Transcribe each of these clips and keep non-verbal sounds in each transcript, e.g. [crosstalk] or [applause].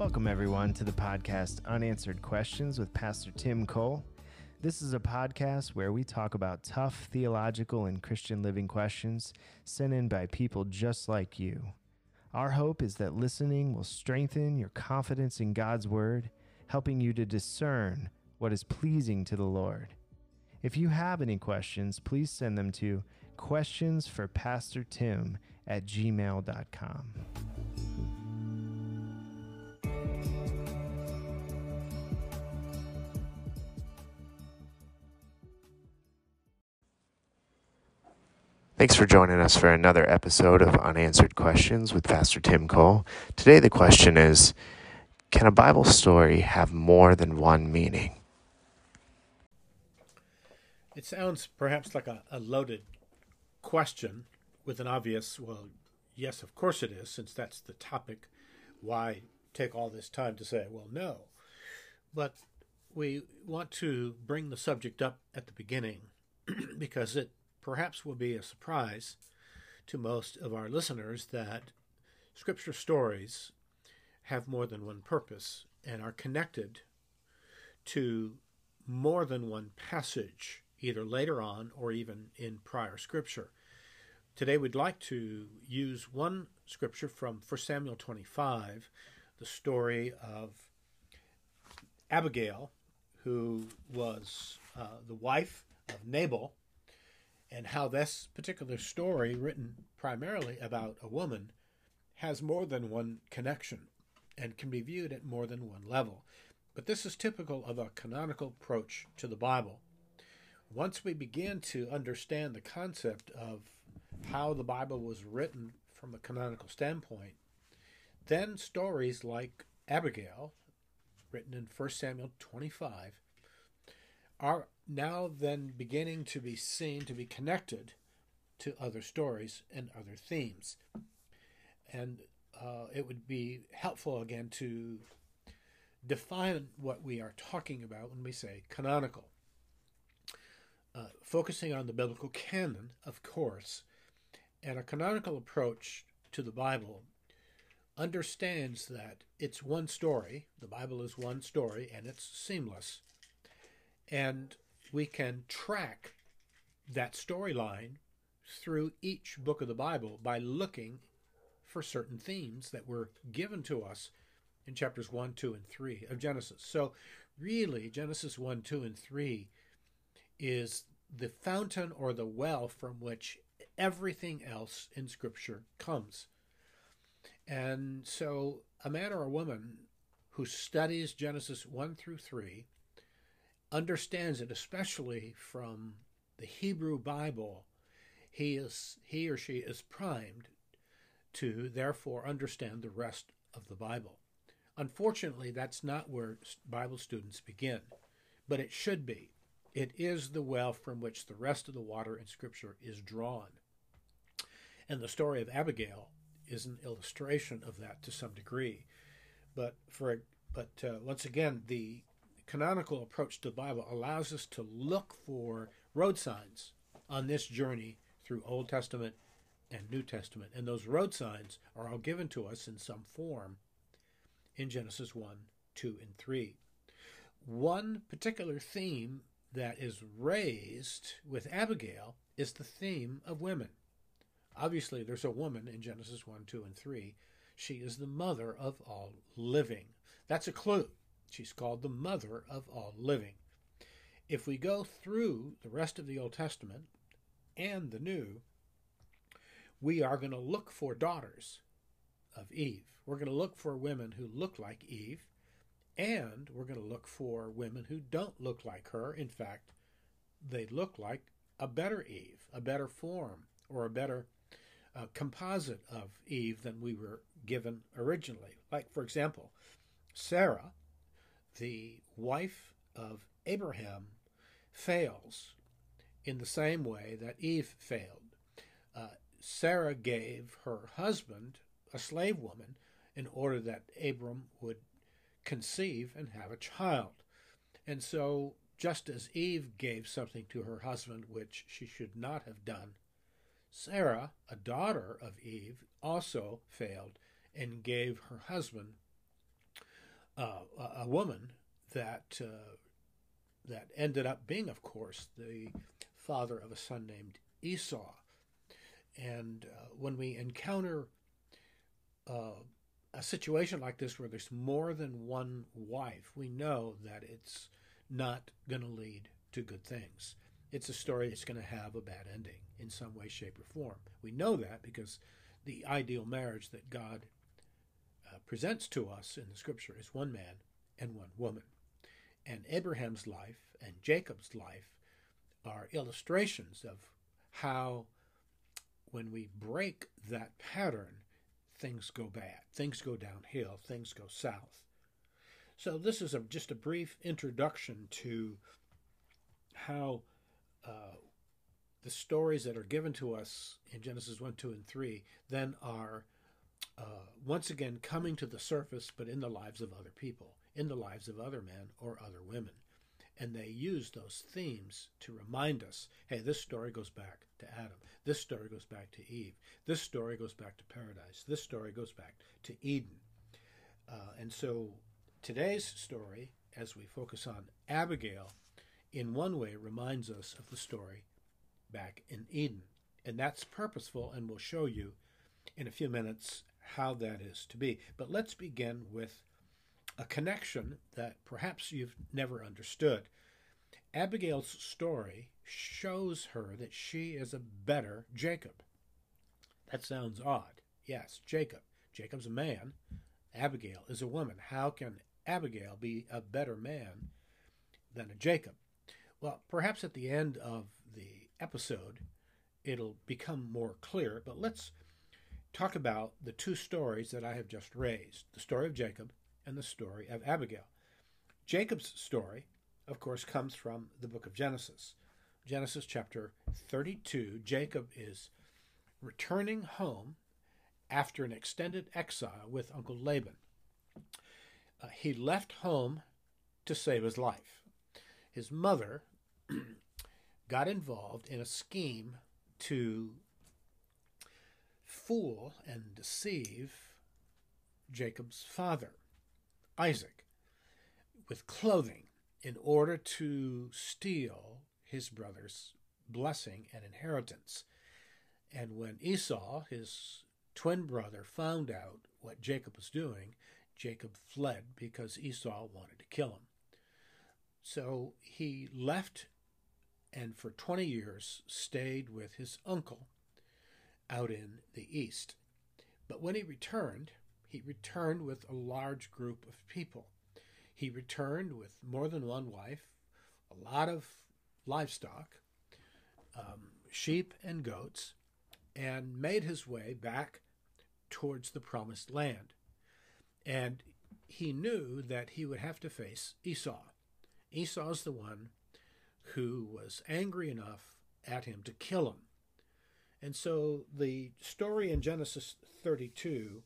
Welcome, everyone, to the podcast Unanswered Questions with Pastor Tim Cole. This is a podcast where we talk about tough theological and Christian living questions sent in by people just like you. Our hope is that listening will strengthen your confidence in God's Word, helping you to discern what is pleasing to the Lord. If you have any questions, please send them to questionsforpastortim at gmail.com. Thanks for joining us for another episode of Unanswered Questions with Pastor Tim Cole. Today, the question is Can a Bible story have more than one meaning? It sounds perhaps like a, a loaded question with an obvious, well, yes, of course it is, since that's the topic. Why take all this time to say, well, no? But we want to bring the subject up at the beginning [clears throat] because it perhaps will be a surprise to most of our listeners that scripture stories have more than one purpose and are connected to more than one passage, either later on or even in prior scripture. Today we'd like to use one scripture from 1 Samuel 25, the story of Abigail, who was uh, the wife of Nabal, and how this particular story, written primarily about a woman, has more than one connection and can be viewed at more than one level. But this is typical of a canonical approach to the Bible. Once we begin to understand the concept of how the Bible was written from a canonical standpoint, then stories like Abigail, written in 1 Samuel 25, are now then beginning to be seen to be connected to other stories and other themes. And uh, it would be helpful again to define what we are talking about when we say canonical. Uh, focusing on the biblical canon, of course, and a canonical approach to the Bible understands that it's one story, the Bible is one story, and it's seamless. And we can track that storyline through each book of the Bible by looking for certain themes that were given to us in chapters 1, 2, and 3 of Genesis. So, really, Genesis 1, 2, and 3 is the fountain or the well from which everything else in Scripture comes. And so, a man or a woman who studies Genesis 1 through 3 understands it, especially from the Hebrew Bible, he is he or she is primed to therefore understand the rest of the Bible. Unfortunately, that's not where Bible students begin, but it should be. It is the well from which the rest of the water in Scripture is drawn. And the story of Abigail is an illustration of that to some degree. But for but uh, once again, the canonical approach to the Bible allows us to look for road signs on this journey through Old Testament and New Testament. And those road signs are all given to us in some form in Genesis 1, 2, and 3. One particular theme that is raised with Abigail is the theme of women. Obviously, there's a woman in Genesis 1, 2, and 3. She is the mother of all living. That's a clue. She's called the mother of all living. If we go through the rest of the Old Testament and the New, we are going to look for daughters of Eve. We're going to look for women who look like Eve, and we're going to look for women who don't look like her. In fact, they look like a better Eve, a better form, or a better uh, composite of Eve than we were given originally. Like, for example, Sarah the wife of Abraham fails in the same way that Eve failed. Uh, Sarah gave her husband a slave woman in order that Abram would conceive and have a child. And so, just as Eve gave something to her husband which she should not have done, Sarah, a daughter of Eve, also failed and gave her husband uh, a woman that uh, that ended up being, of course, the father of a son named Esau. And uh, when we encounter uh, a situation like this where there's more than one wife, we know that it's not going to lead to good things. It's a story that's going to have a bad ending in some way, shape, or form. We know that because the ideal marriage that God presents to us in the scripture is one man and one woman. And Abraham's life and Jacob's life are illustrations of how, when we break that pattern, things go bad, things go downhill, things go south. So, this is a, just a brief introduction to how uh, the stories that are given to us in Genesis 1, 2, and 3 then are uh, once again coming to the surface, but in the lives of other people, in the lives of other men or other women. And they use those themes to remind us hey, this story goes back to Adam. This story goes back to Eve. This story goes back to paradise. This story goes back to Eden. Uh, and so today's story, as we focus on Abigail, in one way reminds us of the story back in Eden. And that's purposeful, and we'll show you in a few minutes how that is to be. But let's begin with a connection that perhaps you've never understood. Abigail's story shows her that she is a better Jacob. That sounds odd. Yes, Jacob. Jacob's a man. Abigail is a woman. How can Abigail be a better man than a Jacob? Well, perhaps at the end of the episode, it'll become more clear, but let's talk about the two stories that I have just raised the story of Jacob and the story of Abigail. Jacob's story, of course, comes from the book of Genesis. Genesis chapter 32, Jacob is returning home after an extended exile with Uncle Laban. Uh, he left home to save his life. His mother [clears throat] got involved in a scheme to fool and deceive Jacob's father. Isaac with clothing in order to steal his brother's blessing and inheritance. And when Esau, his twin brother, found out what Jacob was doing, Jacob fled because Esau wanted to kill him. So he left and for 20 years stayed with his uncle out in the east. But when he returned, he returned with a large group of people. He returned with more than one wife, a lot of livestock, um, sheep and goats, and made his way back towards the promised land. And he knew that he would have to face Esau. Esau's the one who was angry enough at him to kill him. And so the story in Genesis 32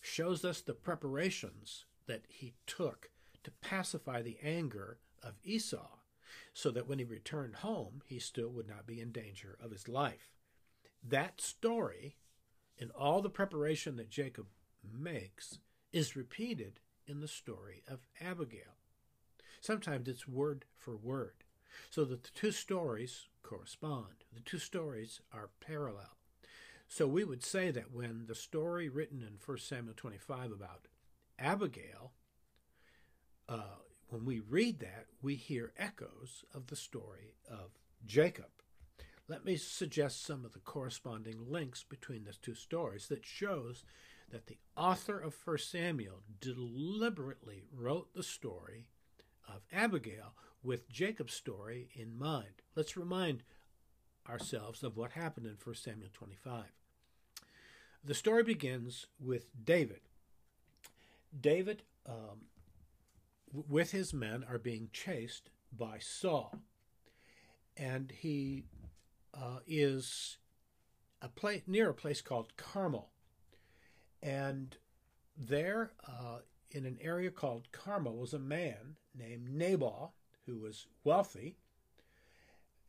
shows us the preparations that he took to pacify the anger of Esau, so that when he returned home, he still would not be in danger of his life. That story, and all the preparation that Jacob makes, is repeated in the story of Abigail. Sometimes it's word for word, so that the two stories correspond. The two stories are parallel. So we would say that when the story written in 1 Samuel 25 about Abigail, uh, when we read that, we hear echoes of the story of Jacob. Let me suggest some of the corresponding links between the two stories that shows that the author of 1 Samuel deliberately wrote the story of Abigail with Jacob's story in mind. Let's remind ourselves of what happened in 1 Samuel 25. The story begins with David. David, um, with his men, are being chased by Saul, and he uh, is a place near a place called Carmel, and there, uh, in an area called Carmel, was a man named Nabal who was wealthy,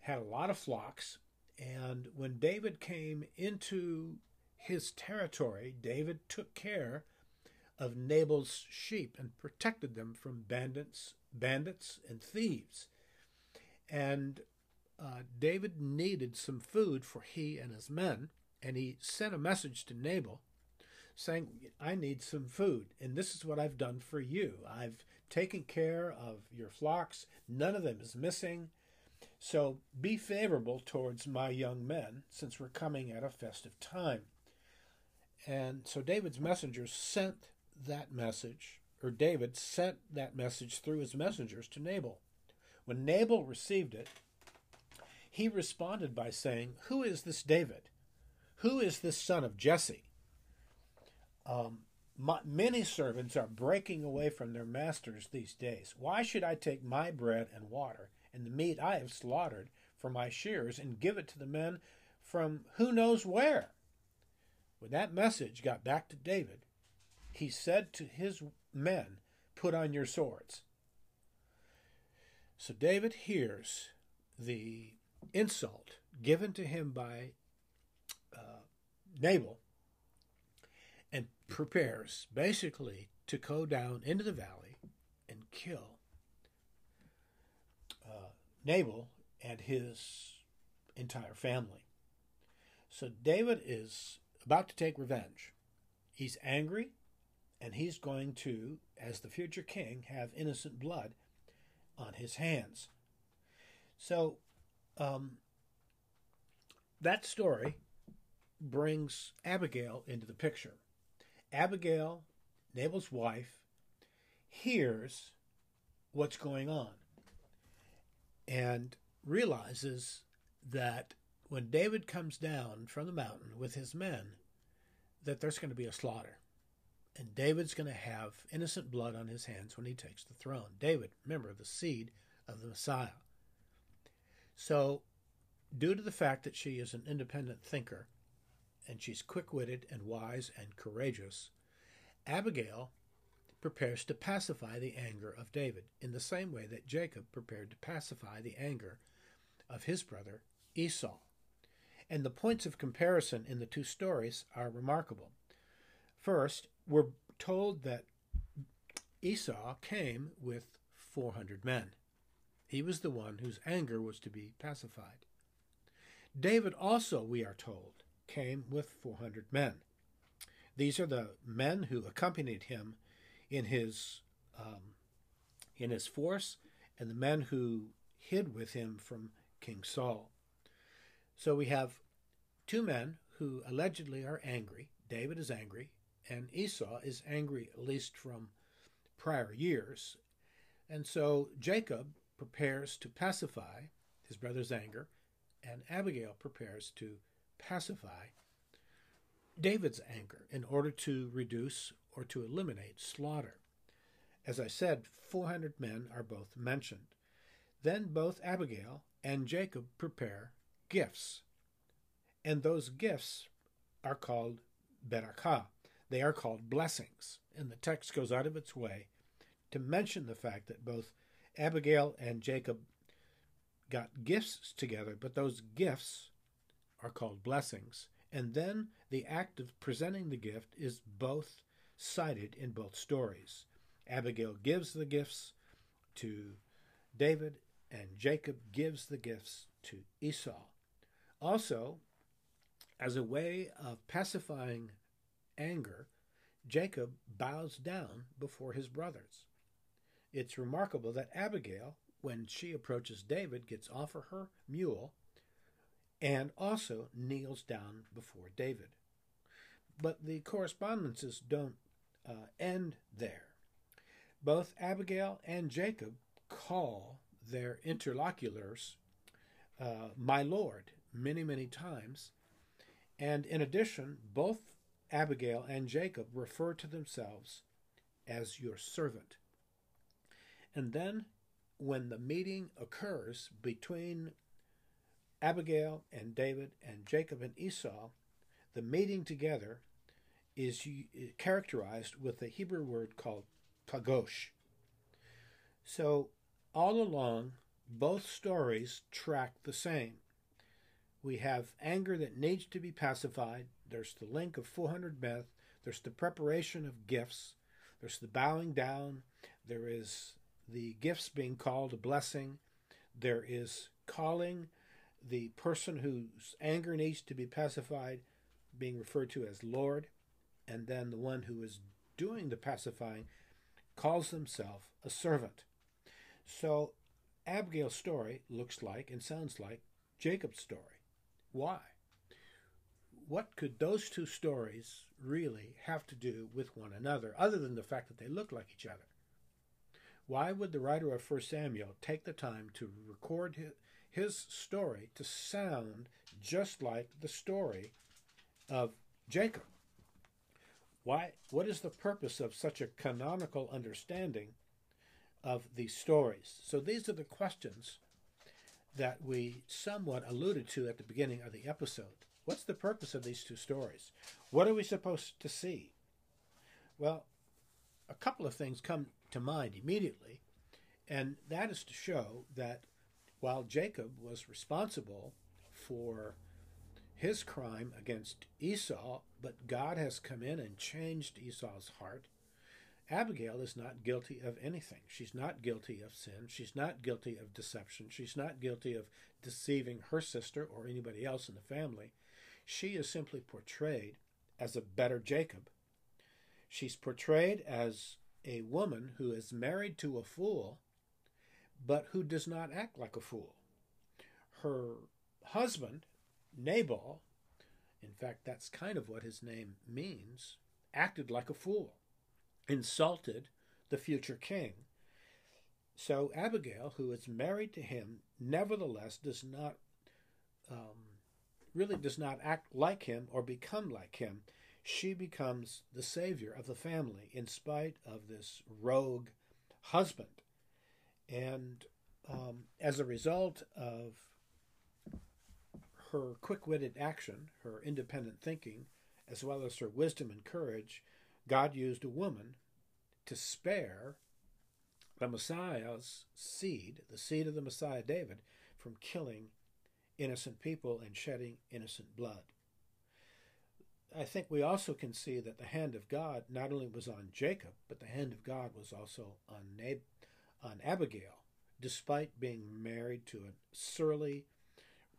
had a lot of flocks, and when David came into his territory, David took care of Nabal's sheep and protected them from bandits, bandits and thieves. And uh, David needed some food for he and his men, and he sent a message to Nabal saying, I need some food, and this is what I've done for you. I've taken care of your flocks, none of them is missing. So be favorable towards my young men, since we're coming at a festive time. And so David's messengers sent that message, or David sent that message through his messengers to Nabal. When Nabal received it, he responded by saying, Who is this David? Who is this son of Jesse? Um, my, many servants are breaking away from their masters these days. Why should I take my bread and water and the meat I have slaughtered for my shears and give it to the men from who knows where? When that message got back to David, he said to his men, Put on your swords. So David hears the insult given to him by uh, Nabal prepares basically to go down into the valley and kill uh, Nabal and his entire family. So David is about to take revenge. He's angry, and he's going to, as the future king, have innocent blood on his hands. So um, that story brings Abigail into the picture. Abigail, Nabal's wife, hears what's going on and realizes that when David comes down from the mountain with his men, that there's going to be a slaughter. And David's going to have innocent blood on his hands when he takes the throne. David, remember, the seed of the Messiah. So, due to the fact that she is an independent thinker, and she's quick witted and wise and courageous, Abigail prepares to pacify the anger of David in the same way that Jacob prepared to pacify the anger of his brother Esau. And the points of comparison in the two stories are remarkable. First, we're told that Esau came with 400 men. He was the one whose anger was to be pacified. David also, we are told, came with 400 men. These are the men who accompanied him in his um, in his force, and the men who hid with him from King Saul. So we have two men who allegedly are angry. David is angry, and Esau is angry, at least from prior years. And so Jacob prepares to pacify his brother's anger, and Abigail prepares to pacify David's anger in order to reduce or to eliminate slaughter. As I said, 400 men are both mentioned. Then both Abigail and Jacob prepare gifts. And those gifts are called berakah. They are called blessings. And the text goes out of its way to mention the fact that both Abigail and Jacob got gifts together, but those gifts are called blessings. And then the act of presenting the gift is both cited in both stories. Abigail gives the gifts to David, and Jacob gives the gifts to Esau. Also, as a way of pacifying anger, Jacob bows down before his brothers. It's remarkable that Abigail, when she approaches David, gets off of her mule and also kneels down before David. But the correspondences don't uh, end there. Both Abigail and Jacob call their interlocutors uh, my lord many, many times. And in addition, both Abigail and Jacob refer to themselves as your servant. And then, when the meeting occurs between Abigail and David and Jacob and Esau, the meeting together is characterized with the Hebrew word called pagosh. So, all along, both stories track the same. We have anger that needs to be pacified. There's the link of 400 meth. There's the preparation of gifts. There's the bowing down. There is the gifts being called a blessing. There is calling the person whose anger needs to be pacified being referred to as Lord. And then the one who is doing the pacifying calls himself a servant. So Abigail's story looks like and sounds like Jacob's story. Why? What could those two stories really have to do with one another, other than the fact that they look like each other? Why would the writer of 1 Samuel take the time to record his story to sound just like the story of Jacob? Why, what is the purpose of such a canonical understanding of these stories? So these are the questions that we somewhat alluded to at the beginning of the episode. What's the purpose of these two stories? What are we supposed to see? Well, a couple of things come to mind immediately, and that is to show that while Jacob was responsible for his crime against Esau, but God has come in and changed Esau's heart. Abigail is not guilty of anything. She's not guilty of sin. She's not guilty of deception. She's not guilty of deceiving her sister or anybody else in the family. She is simply portrayed as a better Jacob. She's portrayed as a woman who is married to a fool, but who does not act like a fool. Her husband Nabal, in fact, that's kind of what his name means, acted like a fool, insulted the future king. So Abigail, who is married to him, nevertheless does not um, really does not act like him or become like him. She becomes the savior of the family in spite of this rogue husband. And um, as a result of her quick witted action, her independent thinking, as well as her wisdom and courage, God used a woman to spare the Messiah's seed, the seed of the Messiah David, from killing innocent people and shedding innocent blood. I think we also can see that the hand of God not only was on Jacob, but the hand of God was also on, Nab- on Abigail, despite being married to a surly,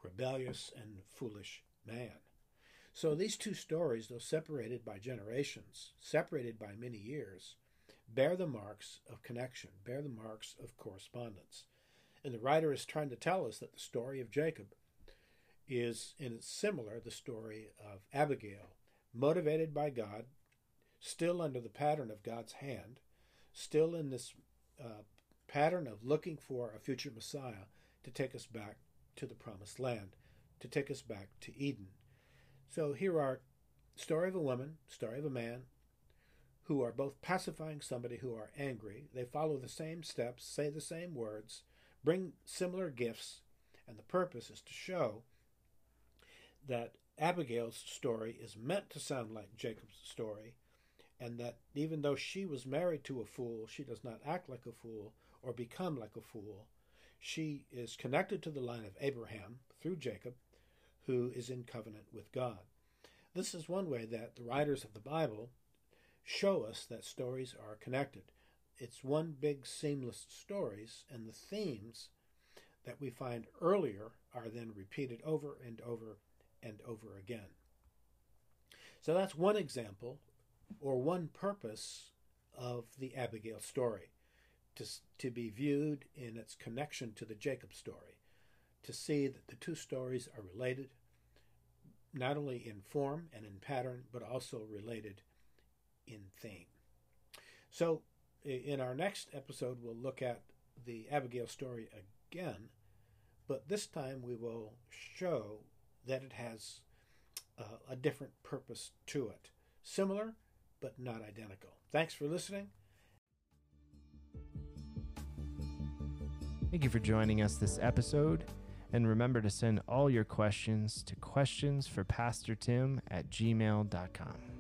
rebellious and foolish man. So these two stories, though separated by generations, separated by many years, bear the marks of connection, bear the marks of correspondence. And the writer is trying to tell us that the story of Jacob is, in its similar, the story of Abigail, motivated by God, still under the pattern of God's hand, still in this uh, pattern of looking for a future Messiah to take us back to the promised land, to take us back to Eden. So here are story of a woman, story of a man, who are both pacifying somebody who are angry. They follow the same steps, say the same words, bring similar gifts, and the purpose is to show that Abigail's story is meant to sound like Jacob's story, and that even though she was married to a fool, she does not act like a fool or become like a fool, she is connected to the line of Abraham through Jacob, who is in covenant with God. This is one way that the writers of the Bible show us that stories are connected. It's one big seamless stories, and the themes that we find earlier are then repeated over and over and over again. So that's one example or one purpose of the Abigail story to, to be viewed in its connection to the Jacob story, to see that the two stories are related, not only in form and in pattern, but also related in theme. So, in our next episode, we'll look at the Abigail story again, but this time we will show that it has uh, a different purpose to it. Similar, but not identical. Thanks for listening. Thank you for joining us this episode. And remember to send all your questions to questions for Pastor Tim at gmail.com.